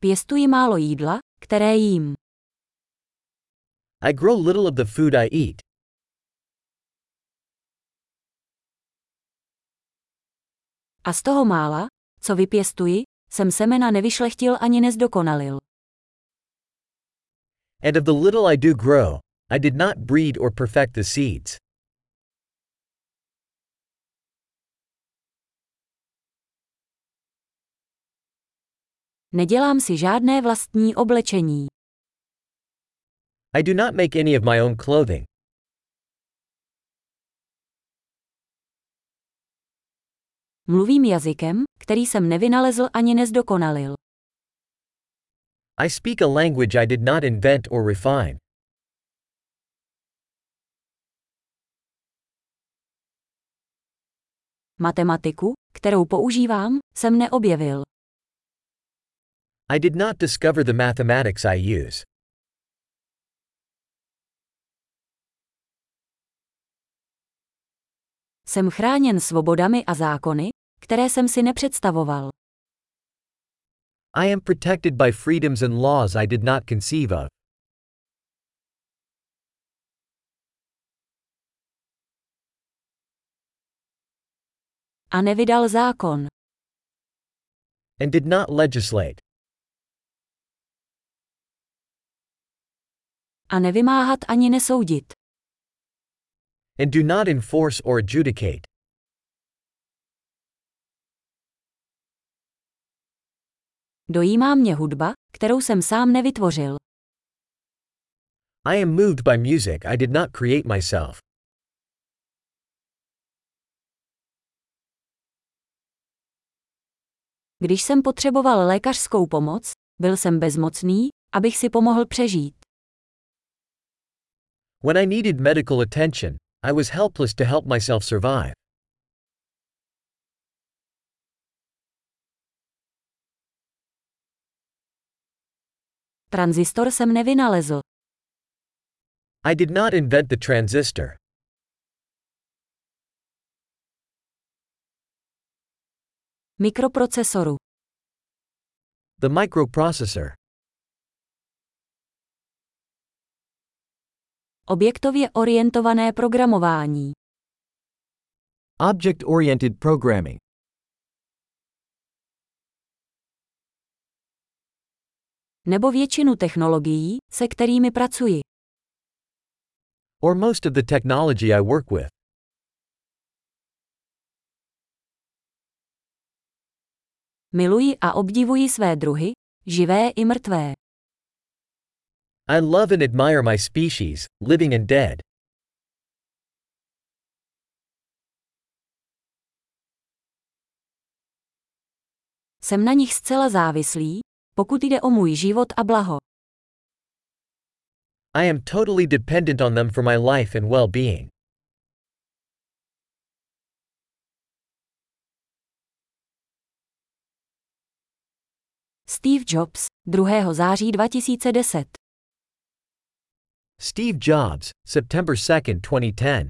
Pěstuji málo jídla, které jím. I grow little of the food I eat. A z toho mála, co vypěstuji, jsem semena nevyšlechtil ani nezdokonalil. And of the little I do grow, I did not breed or perfect the seeds. Nedělám si žádné vlastní oblečení. I do not make any of my own clothing. Mluvím jazykem, který jsem nevynalezl ani nezdokonalil. I speak a language I did not invent or refine. Matematiku, kterou používám, jsem neobjevil. I did not discover the mathematics I use. Jsem chráněn svobodami a zákony, které jsem si nepředstavoval. I am protected by freedoms and laws I did not conceive of. A nevydal zákon. And did not legislate. A nevymáhat ani nesoudit. And do not enforce or adjudicate. Dojímá mě hudba, kterou jsem sám nevytvořil. I am moved by music I did not create myself. Když jsem potřeboval lékařskou pomoc, byl jsem bezmocný, abych si pomohl přežít. When I needed medical attention, I was helpless to help myself survive. Tranzistor jsem nevynalezl. I did not invent the transistor. Mikroprocesoru. The microprocessor. Objektově orientované programování. Object oriented programming. Nebo většinu technologií, se kterými pracuji. Or most of the technology I work with. Miluji a obdivuji své druhy, živé i mrtvé. I love and admire my species, living and dead. Jsem na nich zcela závislý, pokud jde o můj život a blaho. I am totally dependent on them for my life and well being. Steve Jobs, 2. září 2010. Steve Jobs, September 2, 2010.